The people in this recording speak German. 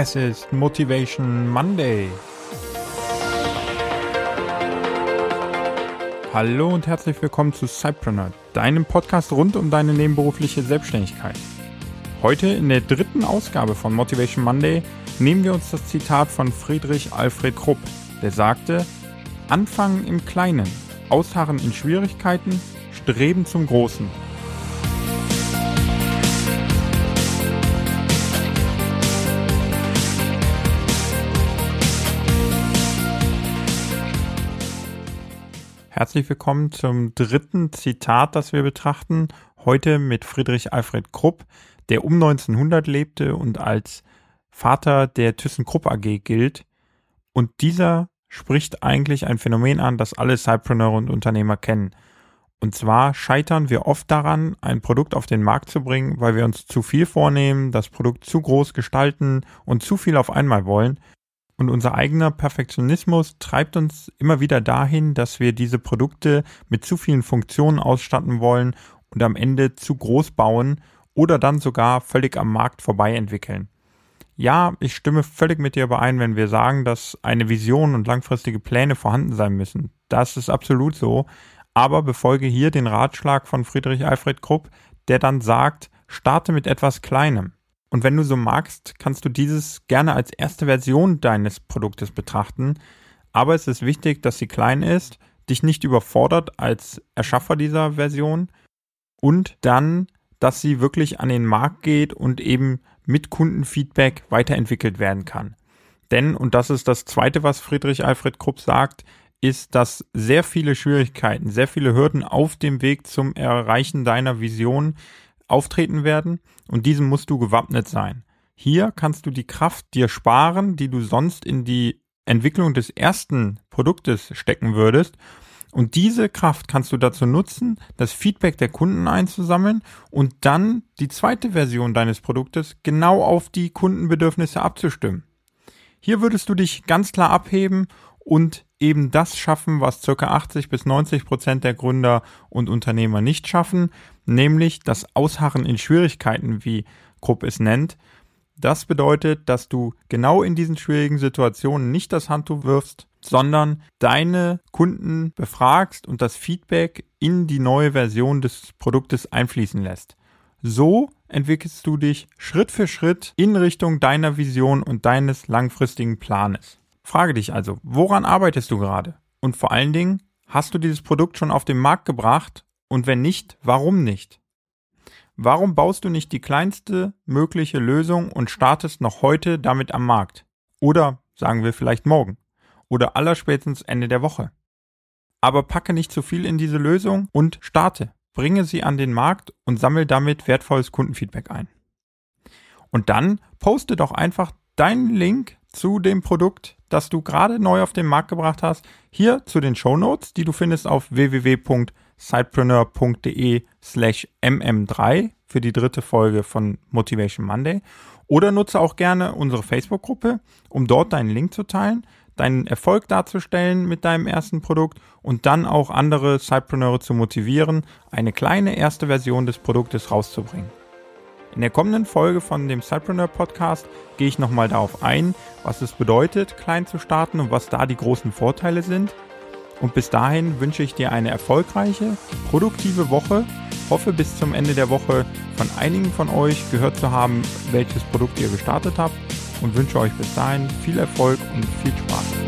Es ist Motivation Monday. Hallo und herzlich willkommen zu Cypreneur, deinem Podcast rund um deine nebenberufliche Selbstständigkeit. Heute in der dritten Ausgabe von Motivation Monday nehmen wir uns das Zitat von Friedrich Alfred Krupp, der sagte, Anfangen im Kleinen, ausharren in Schwierigkeiten, streben zum Großen. Herzlich willkommen zum dritten Zitat, das wir betrachten. Heute mit Friedrich Alfred Krupp, der um 1900 lebte und als Vater der ThyssenKrupp AG gilt. Und dieser spricht eigentlich ein Phänomen an, das alle Cypreneure und Unternehmer kennen. Und zwar scheitern wir oft daran, ein Produkt auf den Markt zu bringen, weil wir uns zu viel vornehmen, das Produkt zu groß gestalten und zu viel auf einmal wollen und unser eigener Perfektionismus treibt uns immer wieder dahin, dass wir diese Produkte mit zu vielen Funktionen ausstatten wollen und am Ende zu groß bauen oder dann sogar völlig am Markt vorbei entwickeln. Ja, ich stimme völlig mit dir überein, wenn wir sagen, dass eine Vision und langfristige Pläne vorhanden sein müssen. Das ist absolut so. Aber befolge hier den Ratschlag von Friedrich Alfred Krupp, der dann sagt, starte mit etwas Kleinem. Und wenn du so magst, kannst du dieses gerne als erste Version deines Produktes betrachten. Aber es ist wichtig, dass sie klein ist, dich nicht überfordert als Erschaffer dieser Version und dann, dass sie wirklich an den Markt geht und eben mit Kundenfeedback weiterentwickelt werden kann. Denn, und das ist das Zweite, was Friedrich Alfred Krupp sagt, ist, dass sehr viele Schwierigkeiten, sehr viele Hürden auf dem Weg zum Erreichen deiner Vision auftreten werden und diesem musst du gewappnet sein. Hier kannst du die Kraft dir sparen, die du sonst in die Entwicklung des ersten Produktes stecken würdest. Und diese Kraft kannst du dazu nutzen, das Feedback der Kunden einzusammeln und dann die zweite Version deines Produktes genau auf die Kundenbedürfnisse abzustimmen. Hier würdest du dich ganz klar abheben und eben das schaffen, was circa 80 bis 90 Prozent der Gründer und Unternehmer nicht schaffen, nämlich das Ausharren in Schwierigkeiten, wie Krupp es nennt. Das bedeutet, dass du genau in diesen schwierigen Situationen nicht das Handtuch wirfst, sondern deine Kunden befragst und das Feedback in die neue Version des Produktes einfließen lässt. So entwickelst du dich Schritt für Schritt in Richtung deiner Vision und deines langfristigen Planes. Frage dich also, woran arbeitest du gerade? Und vor allen Dingen, hast du dieses Produkt schon auf den Markt gebracht und wenn nicht, warum nicht? Warum baust du nicht die kleinste mögliche Lösung und startest noch heute damit am Markt? Oder sagen wir vielleicht morgen. Oder allerspätestens Ende der Woche. Aber packe nicht zu viel in diese Lösung und starte. Bringe sie an den Markt und sammel damit wertvolles Kundenfeedback ein. Und dann poste doch einfach deinen Link zu dem Produkt, das du gerade neu auf den Markt gebracht hast, hier zu den Show Notes, die du findest auf www.sidepreneur.de slash mm3 für die dritte Folge von Motivation Monday. Oder nutze auch gerne unsere Facebook-Gruppe, um dort deinen Link zu teilen, deinen Erfolg darzustellen mit deinem ersten Produkt und dann auch andere Sidepreneure zu motivieren, eine kleine erste Version des Produktes rauszubringen. In der kommenden Folge von dem Cypreneur Podcast gehe ich nochmal darauf ein, was es bedeutet, klein zu starten und was da die großen Vorteile sind. Und bis dahin wünsche ich dir eine erfolgreiche, produktive Woche. Hoffe bis zum Ende der Woche von einigen von euch gehört zu haben, welches Produkt ihr gestartet habt und wünsche euch bis dahin viel Erfolg und viel Spaß.